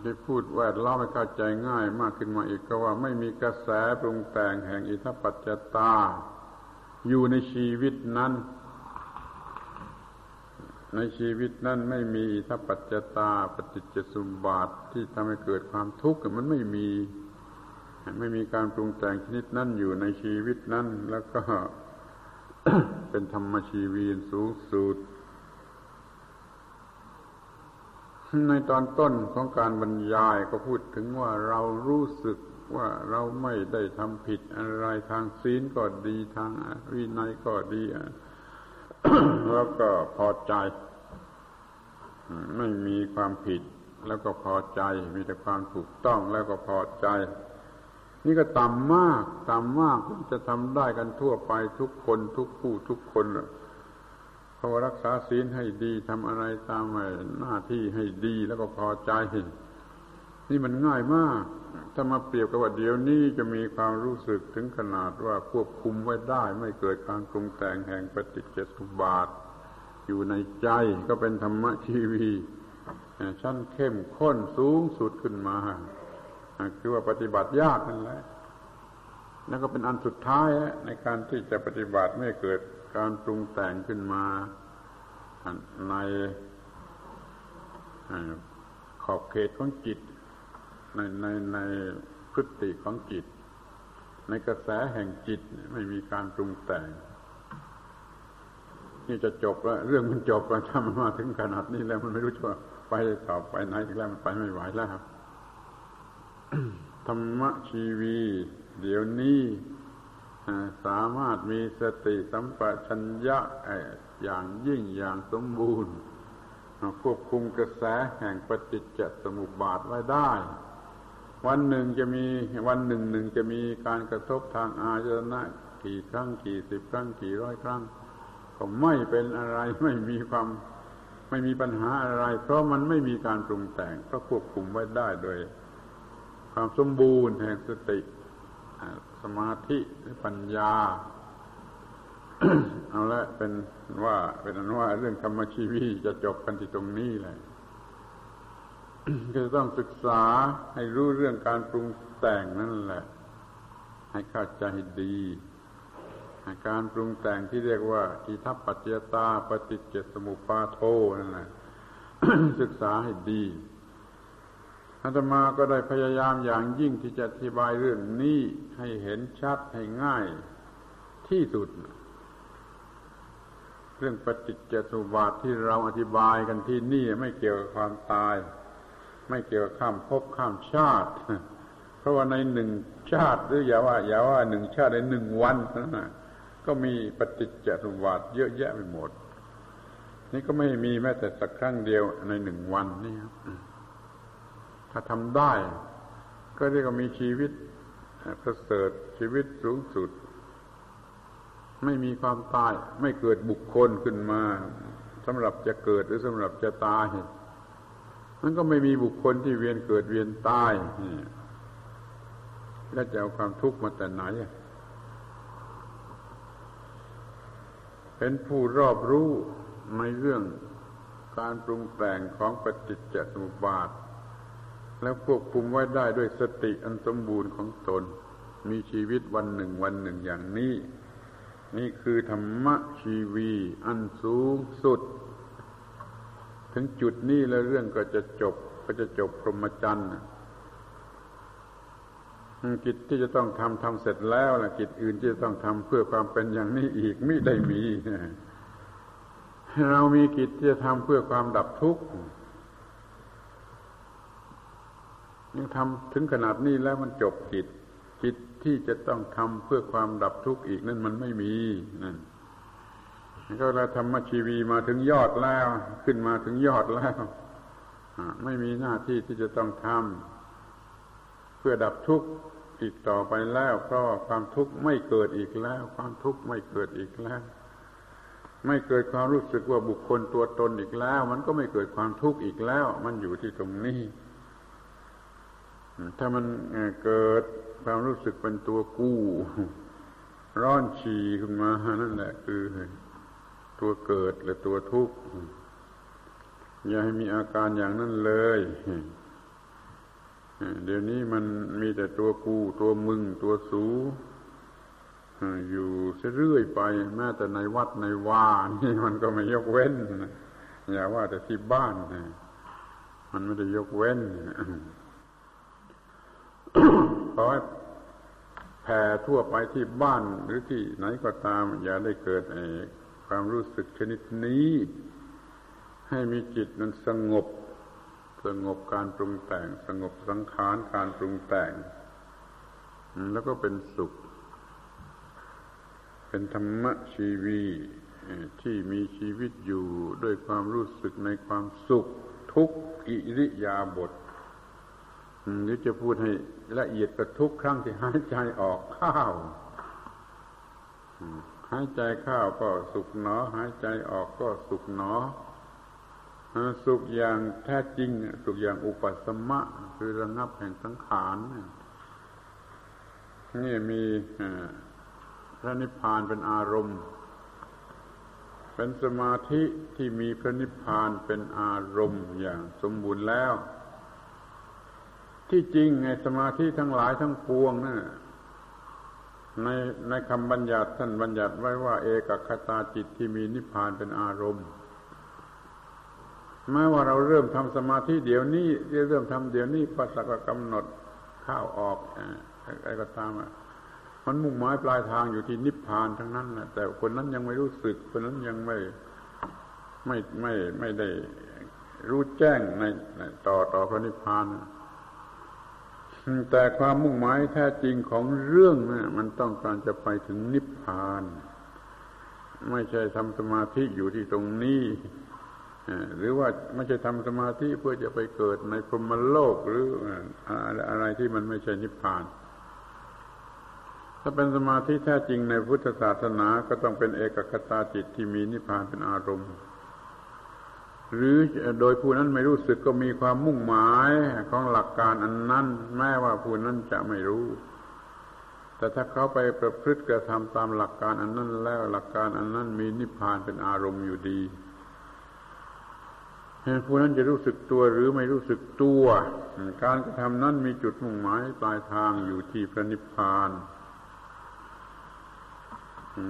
[SPEAKER 1] ที่พูดแวดล้อมให้เข้าใจง่ายมากขึ้นมาอีกก็ว่าไม่มีกระแสปรุงแต่งแห่งอิทธปัจจตา อยู่ในชีวิตนั้น ในชีวิตนั้นไม่มีอิทธปัจจตาปฏิจจสุบาทที่ทำให้เกิดความทุกข์มันไม่มี ไม่มีการปรุงแต่งชนิดนั้นอยู่ในชีวิตนั้น แล้วก็เป็นธรรมชีวีนสูงสุดในตอนต้นของการบรรยายก็พูดถึงว่าเรารู้สึกว่าเราไม่ได้ทำผิดอะไรทางศีลก็ดีทางวินัยก็ดี แล้วก็พอใจ ไม่มีความผิดแล้วก็พอใจ มีแต่ความถูกต้องแล้วก็พอใจ นี่ก็ต่ำมากต่ำมากจะทำได้กันทั่วไปทุกคนทุกผู้ทุกคนเขารักษาศีลให้ดีทำอะไรตามหน้าที่ให้ดีแล้วก็พอใจนี่มันง่ายมาก ถ้ามาเปรียบกับว่าเดี๋ยวนี้จะมีความรู้สึกถึงขนาดว่าควบคุมไว้ได้ ไม่เกิดการปรุงแต่งแห่งปฏิจจสุบาท อยู่ในใจก็เป็นธรรมะชีวีชั้นเข้มข้นสูงสุดขึ้นมา คือว่าปฏิบัติยากนั่นแหละแล้วก็เป็นอันสุดท้ายในการที่จะปฏิบัติไม่เกิดการปรุงแต่งขึ้นมาในขอบเขตของจิต ในในในพฤติของจิต ในกระแสแห่งจิตไม่มีการปรุงแต่งนี่จะจบแล้วเรื่องมันจบแล้วถ้ามันมาถึงขนาดนี้แล้วมันไม่รู้จะไปต่อไปไหนอีกแล้วมันไปไม่ไหวแล้วครับ ธรรมชีวี เดี๋ยวนี้สามารถมีสติสัมปชัญญะอย่างยิ่งอย่างสมบูรณ์ ควบคุมกระแสแห่งปฏิจจสมุปบาทไว้ได้ วันหนึ่งจะมีวันหนึ่งหนึ่งจะมีการกระทบทางอาจนะกี่ครั้งกี่สิบครั้งกี่ร้อยครั้ง ก็ไม่เป็นอะไรไม่มีความไม่มีปัญหาอะไร เพราะมันไม่มีการปรุงแต่งก็ควบคุมไว้ได้โดย ความสมบูรณ์แห่งสติ สมาธิปัญญา เอาละเป็นว่า เป็นอันว่าเรื่องธรรมชีวีจะจบกันที่ตรงนี้แหละก็ต้องศึกษาให้รู้เรื่องการปรุงแต่งนั่นแหละ ให้เข้าใจดีการปรุงแต่งที่เรียกว่าอิทัปปัจเจตาปฏิจจสมุปาโทนั่นแหละศึกษาให้ดี อาตมาก็ได้พยายามอย่างยิ่งที่จะอธิบายเรื่องนี้ให้เห็นชัดให้ง่ายที่สุด เรื่องปฏิจจสมุปบาทที่เราอธิบายกันที่นี่ไม่เกี่ยวกับความตาย ไม่เกี่ยวกับข้ามภพข้ามชาติ เพราะว่าในหนึ่งชาติหรืออย่าว่าอย่าว่าหนึ่งชาติในหนึ่งวันนะก็มีปฏิจจสมุปบาทเยอะแยะไปหมด นี่ก็ไม่มีแม้แต่สักครั้งเดียวในหนึ่งวันนี่ครับ ถ้าทำได้ ก็เรียกว่ามีชีวิตประเสริฐชีวิตสูงสุด ไม่มีความตาย ไม่เกิดบุคคลขึ้นมาสำหรับจะเกิดหรือสำหรับจะตายมันก็ไม่มีบุคคลที่เวียนเกิดเวียนตายแล้วจะเอาความทุกข์มาแต่ไหนเป็นผู้รอบรู้ในเรื่องการปรุงแต่งของปฏิจจสมุปบาท แล้วควบคุมไว้ได้ด้วยสติอันสมบูรณ์ของตน มีชีวิตวันหนึ่งวันหนึ่งอย่างนี้ นี่คือธรรมะชีวีอันสูงสุด ถึงจุดนี้แล้วเรื่องก็จะจบก็จะจบพรหมจรรย์กิจที่จะต้องทำทำเสร็จแล้วนะกิจอื่นที่จะต้องทำเพื่อความเป็นอย่างนี้อีกไม่ได้มี เรามีกิจที่จะทำเพื่อความดับทุกข์ยัง ทำถึงขนาดนี้แล้วมันจบกิจกิจที่จะต้องทำเพื่อความดับทุกข์อีกนั่นมันไม่มีนั่นก็เราธรรมชีวีมาถึงยอดแล้ว ขึ้นมาถึงยอดแล้วไม่มีหน้าที่ที่จะต้องทำเพื่อดับทุกข์อีกต่อไปแล้ว เพราะความทุกข์ไม่เกิดอีกแล้ว ความทุกข์ไม่เกิดอีกแล้ว ไม่เกิดความรู้สึกว่าบุคคลตัวตนอีกแล้ว มันก็ไม่เกิดความทุกข์อีกแล้ว มันอยู่ที่ตรงนี้ ถ้ามันเกิดความรู้สึกเป็นตัวกู้ ร้อนฉี่ขึ้นมา นั่นแหละคือตัวเกิดหรือตัวทุกข์ อย่าให้มีอาการอย่างนั้นเลยเดี๋ยวนี้มันมีแต่ตัวกูตัวมึง ตัวสูอยู่เรื่อยไป แม้แต่ในวัดในวานี่มันก็ไม่ยกเว้นอย่าว่าแต่ที่บ้านมันไม่ได้ยกเว้น ขอให้แผ่ทั่วไปที่บ้านหรือที่ไหนก็ตาม อย่าได้เกิดความรู้สึกชนิดนี้ ให้มีจิตนั้นสงบ สงบการปรุงแต่ง สงบสังขารการปรุงแต่ง แล้วก็เป็นสุข เป็นธรรมชีวีที่มีชีวิตอยู่ด้วยความรู้สึกในความสุขทุกอิริยาบถ หรือจะพูดให้ละเอียดก็ทุกครั้งที่หายใจออกข้าวหายใจเข้าก็สุขหนอ หายใจออกก็สุขหนอสุขอย่างแท้จริง สุขอย่างอุปสมะ คือระงับแห่งสังขารนี่มีพระนิพพานเป็นอารมณ์ เป็นสมาธิที่มีพระนิพพานเป็นอารมณ์อย่างสมบูรณ์แล้ว ที่จริงไงสมาธิทั้งหลายทั้งปวงนะ่ะในในคำบัญญัติท่านบัญญัติไว้ว่า เอกคตาจิตที่มีนิพพานเป็นอารมณ์แม้ว่าเราเริ่มทำสมาธิเดี๋ยวนี้เริ่มทำเดี๋ยวนี้ปัสสกกำหนดข้าวออกอะไรก็ตามอะมันมุ่งหมายปลายทางอยู่ที่นิพพานทั้งนั้นนะแต่คนนั้นยังไม่รู้สึก คนนั้นยังไม่ไม่ไม่ไม่ได้รู้แจ้งในต่อต่อพระนิพพาน แต่ความมุ่งหมายแท้จริงของเรื่องนะมันต้องการจะไปถึงนิพพาน ไม่ใช่ทำสมาธิอยู่ที่ตรงนี้หรือว่าไม่ใช่ทำสมาธิเพื่อจะไปเกิดในพรหมโลกหรืออะไรที่มันไม่ใช่นิพพาน ถ้าเป็นสมาธิแท้จริงในพุทธศาสนาก็ต้องเป็นเอกคตาจิตที่มีนิพพานเป็นอารมณ์ หรือโดยผู้นั้นไม่รู้สึกก็มีความมุ่งหมายของหลักการอันนั้น แม้ว่าผู้นั้นจะไม่รู้ แต่ถ้าเขาไปประพฤติกระทำตามหลักการอันนั้นแล้วหลักการอันนั้นมีนิพพานเป็นอารมณ์อยู่ดีผู้นั้นจะรู้สึกตัวหรือไม่รู้สึกตัว การกระทำนั้นมีจุดมุ่งหมายปลายทางอยู่ที่พระนิพพาน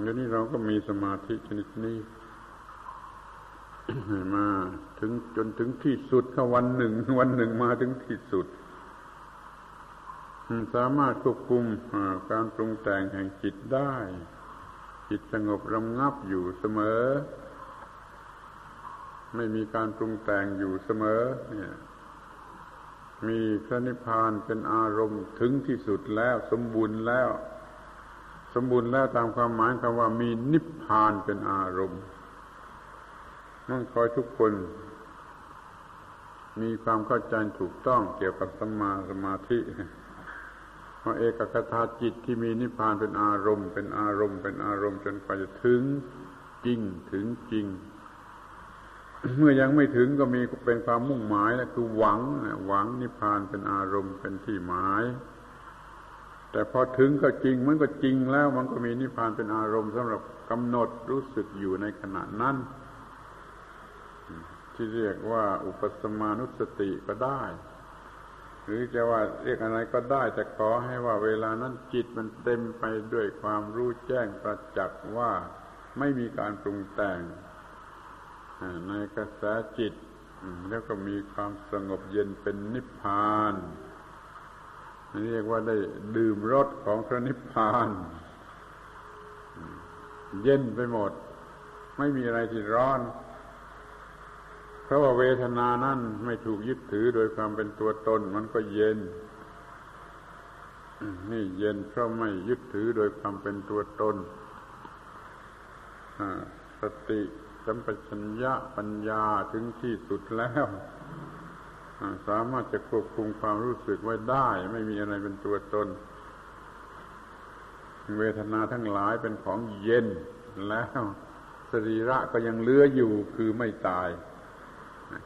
[SPEAKER 1] เดี๋ยวนี้เราก็มีสมาธิชนิดนี้ มาถึงจนถึงที่สุดเข้าวันหนึ่ง วันหนึ่งมาถึงที่สุด สามารถควบคุมการปรุงแต่งแห่งจิตได้ จิตสงบระงับอยู่เสมอ ไม่มีการปรุงแต่งอยู่เสมอ เนี่ย มีพระนิพพานเป็นอารมณ์ถึงที่สุดแล้ว สมบูรณ์แล้ว สมบูรณ์แล้วตามความหมายคำว่ามีนิพพานเป็นอารมณ์ นั่นคอยทุกคน มีความเข้าใจถูกต้องเกี่ยวกับสมาสมาธิเพราะเอกคตาจิตที่มีนิพพานเป็นอารมณ์ เป็นอารมณ์เป็นอารมณ์จนกว่าจะถึงจริงถึงจริง เมื่อยังไม่ถึงก็มีเป็นความมุ่งหมายนะคือหวังหวังนิพพานเป็นอารมณ์เป็นที่หมาย แต่พอถึงก็จริงมันก็จริงแล้วมันก็มีนิพพานเป็นอารมณ์สำหรับกำหนดรู้สึกอยู่ในขณะนั้น ที่เรียกว่าอุปสมานุสติก็ได้ หรือจะว่าเรียกอะไรก็ได้ แต่ขอให้ว่าเวลานั้นจิตมันเต็มไปด้วยความรู้แจ้งประจักษ์ว่าไม่มีการปรุงแต่งในกระแสจิต แล้วก็มีความสงบเย็นเป็นนิพพานเรียกว่าได้ดื่มรสของพระนิพพาน เย็นไปหมด ไม่มีอะไรที่ร้อน เพราะว่าเวทนานั้นไม่ถูกยึดถือโดยความเป็นตัวตน มันก็เย็น นี่เย็นเพราะไม่ยึดถือโดยความเป็นตัวตนสติสัมปชัญญะปัญญาถึงที่สุดแล้วสามารถจะควบคุมความรู้สึกไว้ได้ ไม่มีอะไรเป็นตัวตน เวทนาทั้งหลายเป็นของเย็นแล้ว สรีระก็ยังเลื้ออยู่คือไม่ตาย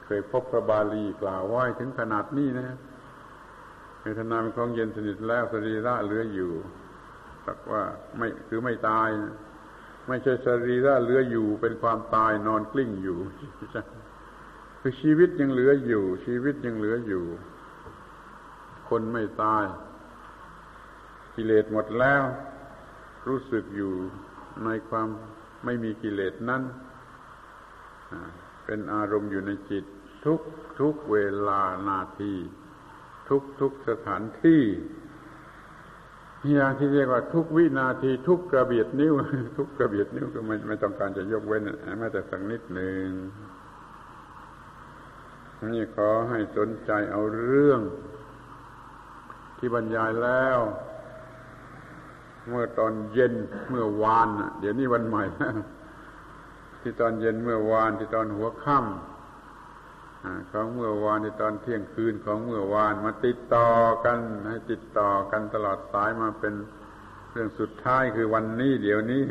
[SPEAKER 1] เคยพบพระบาลีกล่าวไว้ถึงขนาดนี้นะเวทนาเป็นของเย็นสนิทแล้วสรีระเหลืออยู่สักว่าไม่คือไม่ตายนะไม่ใช่สรีระเหลืออยู่เป็นความตายนอนกลิ้งอยู่คือชีวิตยังเหลืออยู่ ชีวิตยังเหลืออยู่ คนไม่ตาย กิเลสหมดแล้ว รู้สึกอยู่ในความไม่มีกิเลสนั้น เป็นอารมณ์อยู่ในจิต ทุกทุกเวลานาที ทุกทุกสถานที่อย่างที่เรียกว่าทุกวินาที ทุกกระเบียดนิ้ว ทุกกระเบียดนิ้วก็ไม่ไม่ต้องการจะยกเว้นแม้แต่สักนิดหนึ่งนี่ขอให้สนใจเอาเรื่อง ที่บรรยายแล้ว เมื่อตอนเย็นเมื่อวานเดี๋ยวนี้วันใหม่แล้ว ที่ตอนเย็นเมื่อวานที่ตอนหัวค่ำของเมื่อวานที่ตอนเที่ยงคืนของเมื่อวานมาติดต่อกันให้ติดต่อกันตลอดสายมาเป็นเรื่องสุดท้ายคือวันนี้เดี๋ยวนี้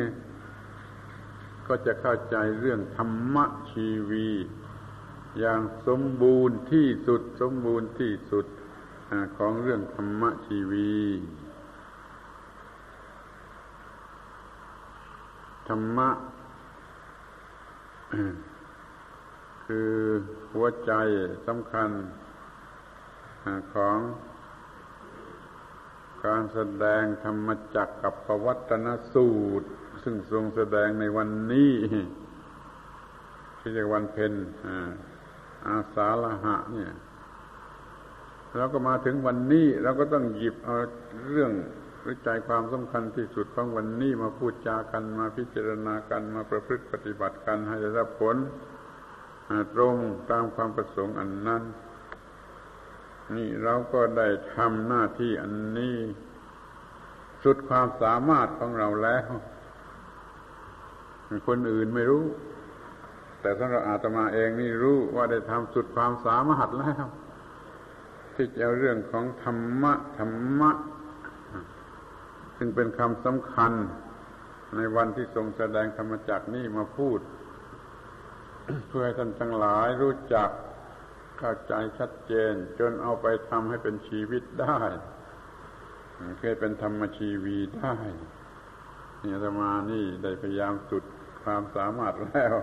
[SPEAKER 1] ก็จะเข้าใจเรื่องธรรมชีวี อย่างสมบูรณ์ที่สุดสมบูรณ์ที่สุดของเรื่องธรรมชีวีธรรมะ คือหัวใจสำคัญของการแสดงธรรมจักกับปวัตนสูตร ซึ่งทรงแสดงในวันนี้ที่เรียกวันเพ็ญอาสาละหะ เนี่ยเราก็มาถึงวันนี้เราก็ต้องหยิบเอาเรื่อง วิจัยความสำคัญที่สุดของวันนี้มาพูดจากันมาพิจารณากันมาประพฤติปฏิบัติกันให้ได้รับผลตรงตามความประสงค์อันนั้น นี่เราก็ได้ทำหน้าที่อันนี้ สุดความสามารถของเราแล้ว คนอื่นไม่รู้ แต่สำหรับอาตมาเองนี่รู้ว่าได้ทำสุดความสามารถแล้วที่จะเรื่องของธรรมะธรรมะ ซึ่งเป็นคำสำคัญในวันที่ทรงแสดงธรรมจักนี้มาพูด เพื่อให้ท่านทั้งหลายรู้จักเข้าใจชัดเจน จนเอาไปทำให้เป็นชีวิตได้เคยเป็นธรรมชีวีได้นี่ธรรมานี่ได้พยายามสุดความสามารถแล้ว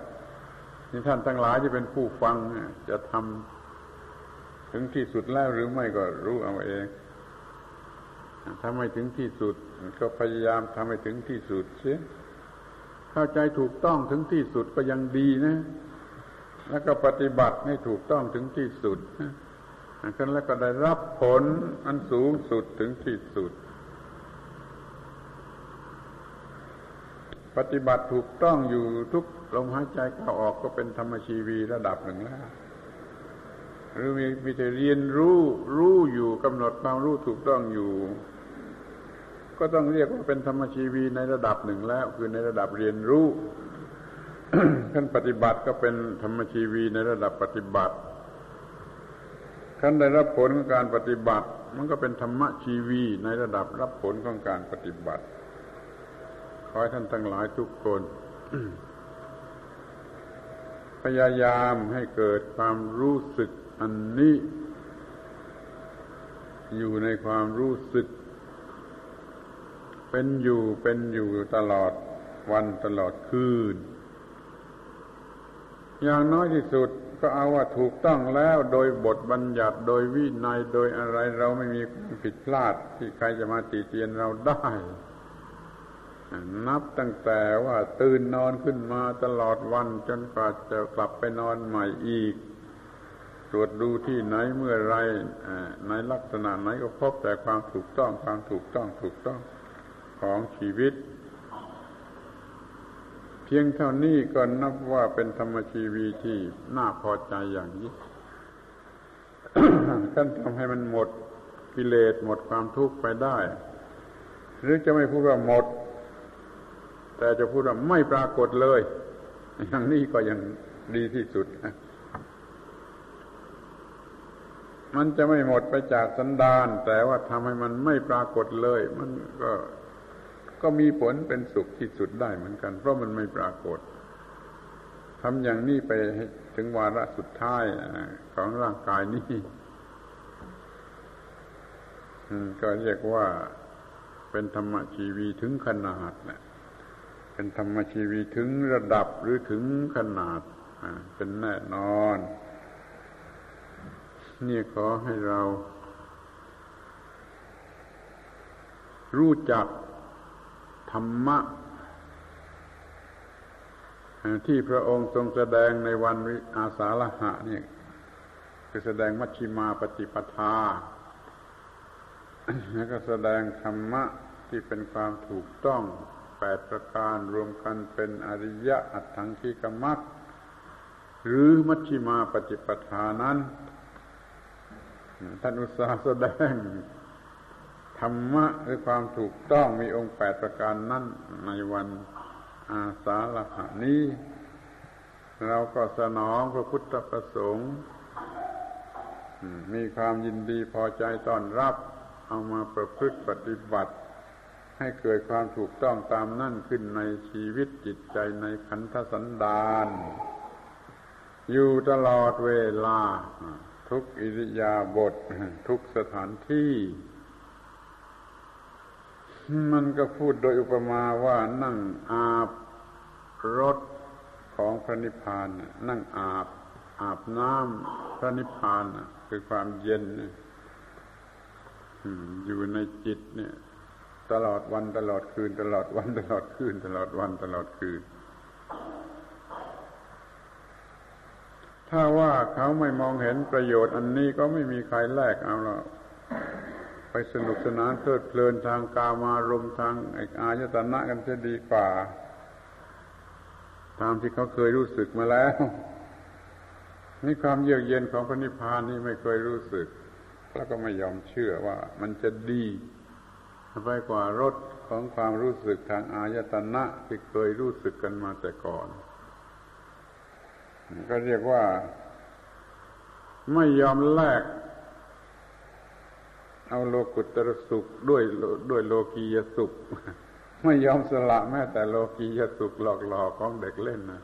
[SPEAKER 1] นี่ท่านทั้งหลายที่เป็นผู้ฟังจะทำถึงที่สุดแล้วหรือไม่ก็รู้เอาเอง ทำให้ถึงที่สุด ก็พยายามทำให้ถึงที่สุดเสียเข้าใจถูกต้องถึงที่สุดก็ยังดีนะ แล้วก็ปฏิบัติให้ถูกต้องถึงที่สุดกันแล้วก็ได้รับผลอันสูงสุดถึงที่สุด ปฏิบัติถูกต้องอยู่ทุกลมหายใจเข้าออกก็เป็นธรรมชีวีระดับหนึ่งแล้วหรือมีมีแต่เรียนรู้รู้อยู่กำหนดความรู้ถูกต้องอยู่ ก็ต้องเรียกว่าเป็นธรรมชีวีในระดับหนึ่งแล้ว คือในระดับเรียนรู้ขั้นปฏิบัติก็เป็นธรรมชีวีในระดับปฏิบัติขั้นได้รับผลของการปฏิบัติ มันก็เป็นธรรมชีวีในระดับรับผลของการปฏิบัติขอให้ท่านทั้งหลายทุกคน พยายามให้เกิดความรู้สึกอันนี้ อยู่ในความรู้สึก เป็นอยู่เป็นอยู่ตลอดวันตลอดคืน อย่างน้อยที่สุดก็เอาว่าถูกต้องแล้วโดยบทบัญญัติโดยวินัยโดยอะไรเราไม่มีผิดพลาดที่ใครจะมาตีเตียนเราได้ นับตั้งแต่ว่าตื่นนอนขึ้นมาตลอดวันจนกว่าจะกลับไปนอนใหม่อีก ตรวจดูที่ไหนเมื่อไรในลักษณะไหนก็พบแต่ความถูกต้องความถูกต้องถูกต้อง ของชีวิต เพียงเท่านี้ก็นับว่าเป็นธรรมชีวีที่น่าพอใจอย่างยิ่งขั้นทำให้มันหมดกิเลสหมดความทุกข์ไปได้ หรือจะไม่พูดว่าหมด แต่จะพูดว่าไม่ปรากฏเลย อย่างนี้ก็ยังดีที่สุดมันจะไม่หมดไปจากสันดาน แต่ว่าทำให้มันไม่ปรากฏเลย มันก็ ก็มีผลเป็นสุขที่สุดได้เหมือนกัน เพราะมันไม่ปรากฏทำอย่างนี้ไปถึงวาระสุดท้ายของร่างกายนี้ก็เรียกว่าเป็นธรรมชีวีถึงขนาดนะเป็นธรรมชีวีถึงระดับหรือถึงขนาดเป็นแน่นอน นี่ขอให้เรา รู้จัก ธรรมะที่พระองค์ทรงแสดงในวันวิอาสาฬหะนี่คือแสดงมัชชิมาปฏิปทา แล้วก็แสดงธรรมะที่เป็นความถูกต้องแปดประการรวมกันเป็นอริยะอัตถังคิกมักหรือมัชฌิมาปฏิปทานั้นท่านอุตสาห์แสดง ธรรมะหรือความถูกต้องมีองค์แปดประการนั้นในวันอาสาฬหานี้ เราก็สนองพระพุทธประสงค์มีความยินดีพอใจต้อนรับ เอามาประพฤติปฏิบัติ ให้เกิดความถูกต้องตามนั่นขึ้นในชีวิตจิตใจในขันธสันดาน อยู่ตลอดเวลา ทุกอิริยาบถททุกสถานที่ มันก็พูดโดยอุปมาว่านั่งอาบรถของพระนิพพานนั่งอาบ อาบน้ำพระนิพพานคือความเย็นอยู่ในจิตเนี่ย ตลอดวันตลอดคืน ตลอดวันตลอดคืน ตลอดวันตลอดคืน ถ้าว่าเขาไม่มองเห็นประโยชน์อันนี้ก็ไม่มีใครแลกเอาแล้ว ไปสนุกสนานเพลิดเพลินทางกามารมทางอายตนะกันจะดีกว่า ตามที่เขาเคยรู้สึกมาแล้วนี่ความเยือกเย็นของพระนิพพานนี่ไม่เคยรู้สึก แล้วก็ไม่ยอมเชื่อว่ามันจะดีไปกว่ารสของความรู้สึกทางอายตนะที่เคยรู้สึกกันมาแต่ก่อน ก็เรียกว่า ไม่ยอมแลก เอาโลกุตรสุขด้วยด้วยโลกียสุข ไม่ยอมสละแม้แต่โลกียสุขหลอกๆของเด็กเล่นนะ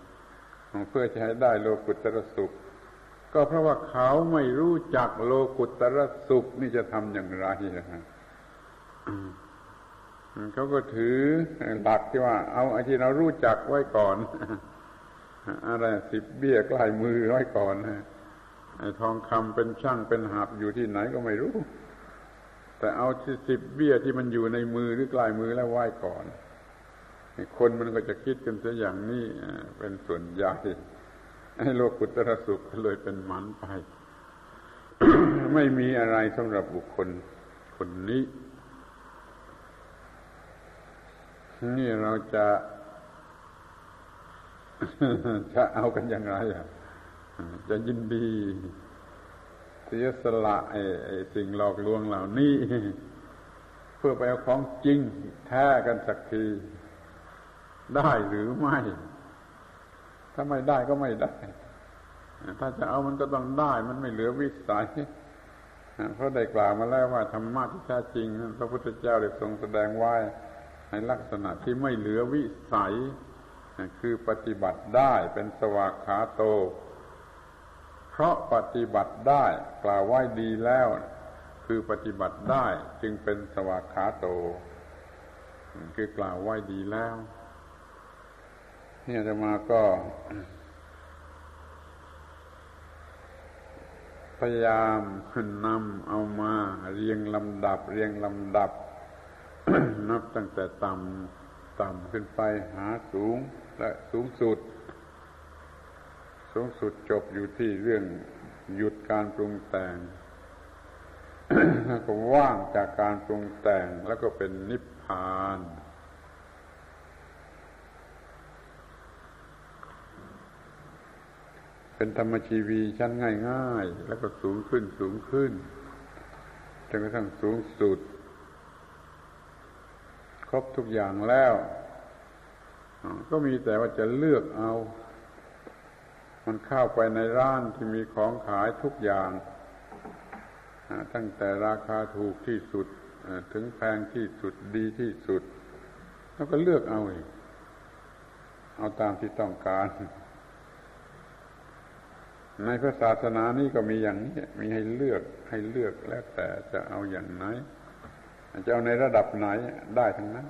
[SPEAKER 1] เพื่อจะให้ได้โลกุตรสุข ก็เพราะว่าเขาไม่รู้จักโลกุตรสุขนี่จะทำอย่างไรนะเขาก็ถือหลักที่ว่า เอาไอ้ที่เรารู้จักไว้ก่อน อะไรสิบเบี้ยใกล้มือไว้ก่อนไอ้ทองคำเป็นช่างเป็นหาบอยู่ที่ไหนก็ไม่รู้ แต่เอาที่สิบเบี้ยที่มันอยู่ในมือหรือกล้มือแล้วไหว้ก่อน คนมันก็จะคิดกันเสียอย่างนี้เป็นส่วนใหญ่ให้โลกุตรสุขเลยเป็นหมันไป ไม่มีอะไรสำหรับบุคคลคนนี้ นี่เราจะจะเอากันยังไงอะจะยินดี เสียสละไอ้ไอ้สิ่งหลอกลวงเหล่านี้ เพื่อไปเอาของจริงแท้กันสักที ได้หรือไม่ ถ้าไม่ได้ก็ไม่ได้ ถ้าจะเอามันก็ต้องได้ มันไม่เหลือวิสัยเพราะได้กล่าวมาแล้วว่าธรรมะที่แท้จริงพระพุทธเจ้าได้ทรงแสดงไว้ในลักษณะที่ไม่เหลือวิสัย คือปฏิบัติได้เป็นสวากขาโต เพราะปฏิบัติได้กล่าวไว้ดีแล้ว คือปฏิบัติได้จึงเป็นสวากขาโต คือกล่าวไว้ดีแล้วเนี่ยจะมาก็ พยายามขึ้นนำเอามาเรียงลำดับ เรียงลำดับ นับตั้งแต่ต่ำต่ำขึ้นไปหาสูงและสูงสุด สูงสุดจบอยู่ที่เรื่องหยุดการปรุงแต่งแล้วก็ว่างจากการปรุงแต่งแล้วก็เป็นนิพพาน เป็นธรรมชีวีชั้นง่าย ๆ แล้วก็สูงขึ้นสูงขึ้นจนกระทั่งสูงสุด ครบทุกอย่างแล้ว ก็มีแต่ว่าจะเลือกเอา มันเข้าไปในร้านที่มีของขายทุกอย่าง ตั้งแต่ราคาถูกที่สุดถึงแพงที่สุดดีที่สุด แล้วก็เลือกเอาเองเอาตามที่ต้องการ ในพระศาสนานี้ก็มีอย่างนี้มีให้เลือกให้เลือกแล้วแต่จะเอาอย่างไหนจะเอาในระดับไหนได้ทั้งนั้น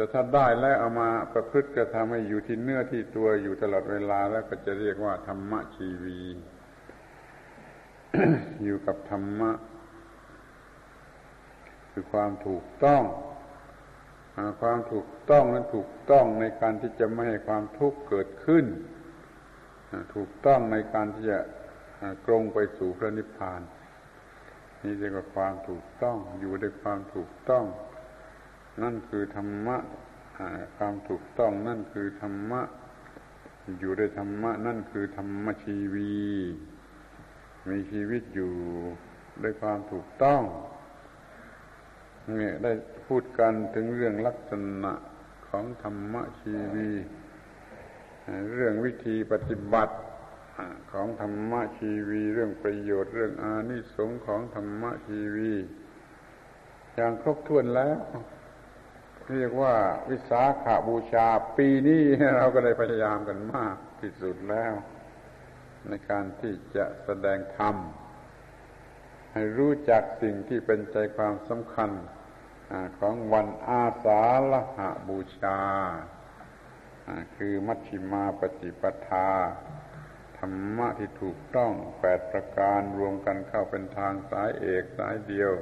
[SPEAKER 1] แต่ถ้าได้แล้วเอามาประพฤติกระทำให้อยู่ที่เนื้อที่ตัวอยู่ตลอดเวลาแล้วก็จะเรียกว่าธรรมะชีวี อยู่กับธรรมะ คือความถูกต้องความถูกต้องนั้นถูกต้องในการที่จะไม่ให้ความทุกข์เกิดขึ้น ถูกต้องในการที่จะกรงไปสู่พระนิพพาน นี่เรียกว่าความถูกต้องอยู่ด้วยความถูกต้อง นั่นคือธรรมะความถูกต้องนั่นคือธรรมะ อยู่ด้วยธรรมะ นั่นคือธรรมชีวี มีชีวิตอยู่ด้วยความถูกต้องเนี่ยได้พูดกันถึงเรื่องลักษณะของธรรมชีวี เรื่องวิธีปฏิบัติของธรรมชีวี เรื่องประโยชน์เรื่องอานิสงส์ของธรรมชีวี อย่างครบถ้วนแล้ว เรียกว่าวิสาขาบูชาปีนี้เราก็ได้พยายามกันมากที่สุดแล้ว ในการที่จะแสดงธรรม ให้รู้จักสิ่งที่เป็นใจความสำคัญของวันอาสาฬหาบูชา คือมัชฌิมาปฏิปทา ธรรมะที่ถูกต้องแปดประการรวมกันเข้าเป็นทางสายเอกสายเดียว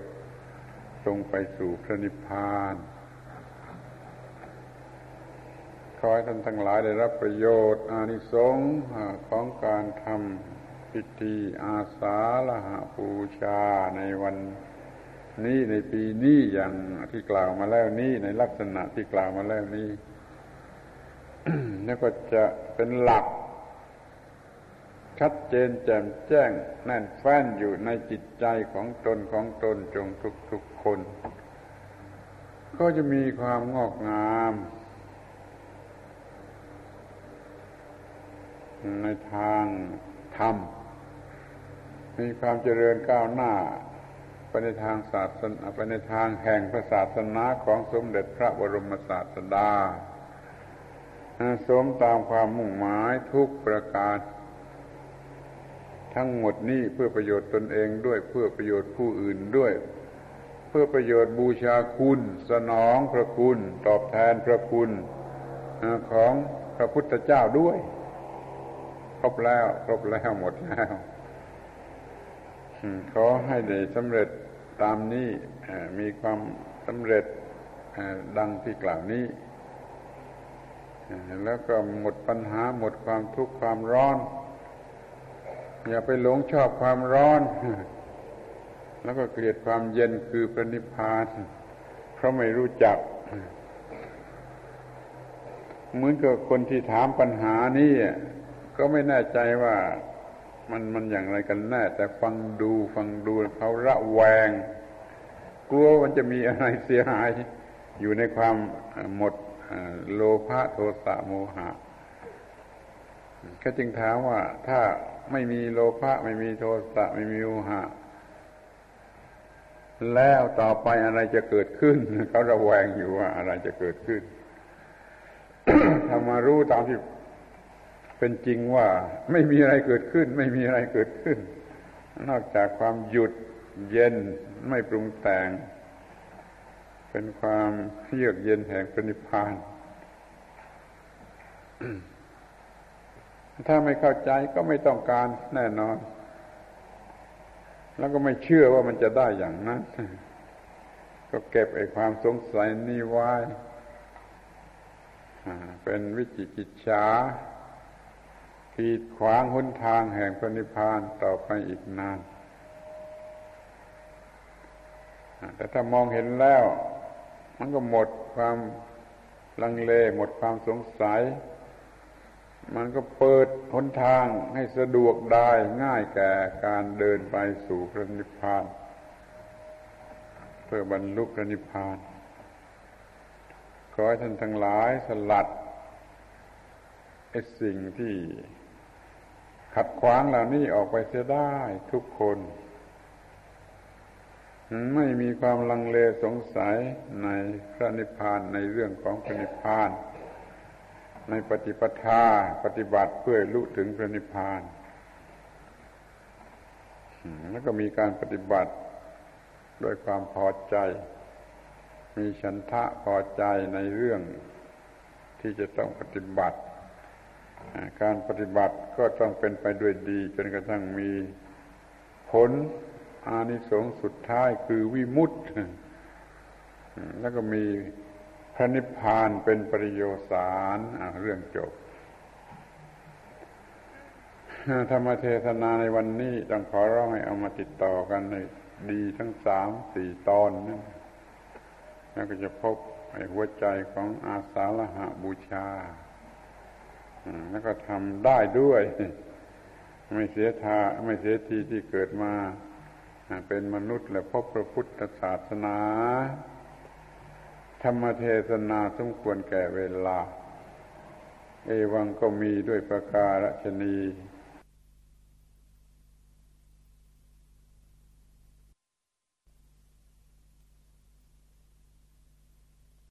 [SPEAKER 1] ตรงไปสู่พระนิพพาน ขอให้ท่านทั้งหลายได้รับประโยชน์ อานิสงส์ของการทำพิธีอาสาฬหาบูชาในวันนี้ในปีนี้อย่างที่กล่าวมาแล้วนี้ในลักษณะที่กล่าวมาแล้วนี้แล้วก็จะเป็นหลัก ชัดเจนแจ่มแจ้ง แน่นแฟ้นอยู่ในจิตใจของตนของตนจงทุกทุกคน ก็จะมีความงอกงาม ในทางธรรม มีความเจริญก้าวหน้าไปในทางศาสนาไปในทางแห่งพระศาสนาของสมเด็จพระบรมศาสดาสมตามความมุ่งหมายทุกประการ ทั้งหมดนี้เพื่อประโยชน์ตนเองด้วยเพื่อประโยชน์ผู้อื่นด้วย เพื่อประโยชน์บูชาคุณ สนองพระคุณ ตอบแทนพระคุณของพระพุทธเจ้าด้วย ครบแล้ว ครบแล้วหมดแล้วขอให้ได้สำเร็จตามนี้มีความสำเร็จดังที่กล่าวนี้ แล้วก็หมดปัญหาหมดความทุกข์ความร้อน อย่าไปหลงชอบความร้อน แล้วก็เกลียดความเย็นคือพระนิพพาน เพราะไม่รู้จัก เหมือนกับคนที่ถามปัญหานี่ ก็ไม่แน่ใจว่ามันมันอย่างไรกันแน่ แต่ฟังดูฟังดูเขาระแวง กลัวมันจะมีอะไรเสียหาย อยู่ในความหมดโลภะโทสะโมหะเขาจึงถามว่าถ้าไม่มีโลภะไม่มีโทสะไม่มีโมหะ แล้วต่อไปอะไรจะเกิดขึ้นเขาระแวงอยู่ว่าอะไรจะเกิดขึ้นถ้ามารู้ตามที่ เป็นจริงว่าไม่มีอะไรเกิดขึ้น ไม่มีอะไรเกิดขึ้น นอกจากความหยุดเย็นไม่ปรุงแต่ง เป็นความเยือกเย็นแห่งพระนิพานถ้าไม่เข้าใจก็ไม่ต้องการแน่นอน แล้วก็ไม่เชื่อว่ามันจะได้อย่างนั้น ก็เก็บไอ้ความสงสัยนี้ไว้เป็นวิจิกิจฉา ขีดขวางหนทางแห่งพระนิพพานต่อไปอีกนาน แต่ถ้ามองเห็นแล้ว มันก็หมดความลังเล หมดความสงสัย มันก็เปิดหนทางให้สะดวกได้ง่ายแก่การเดินไปสู่พระนิพพาน เพื่อบรรลุพระนิพพาน ขอให้ท่านทั้งหลายสลัดไอ้สิ่งที่ ขัดขวางเหล่านี้ออกไปเสียได้ทุกคน ไม่มีความลังเลสงสัยในพระนิพพานในเรื่องของพระนิพพาน ในปฏิปทาปฏิบัติเพื่อรู้ถึงพระนิพพาน แล้วก็มีการปฏิบัติด้วยความพอใจ มีฉันทะพอใจในเรื่องที่จะต้องปฏิบัติ การปฏิบัติก็ต้องเป็นไปด้วยดี จนกระทั่งมีผลอานิสงส์สุดท้ายคือวิมุตติแล้วก็มีพระนิพพานเป็นปริโยสารเรื่องจบ ธรรมเทศนาในวันนี้ต้องขอร้องให้เอามาติดต่อกันในดีทั้งสามสี่ตอนนั่นแล้วก็จะพบหัวใจของอาสาฬหาบูชา แล้วก็ทำได้ด้วย ไม่เสียทาไม่เสียทีที่เกิดมาเป็นมนุษย์และพบพระพุทธศาสนา ธรรมเทศนาสมควรแก่เวลา เอวังก็มีด้วยประการชนี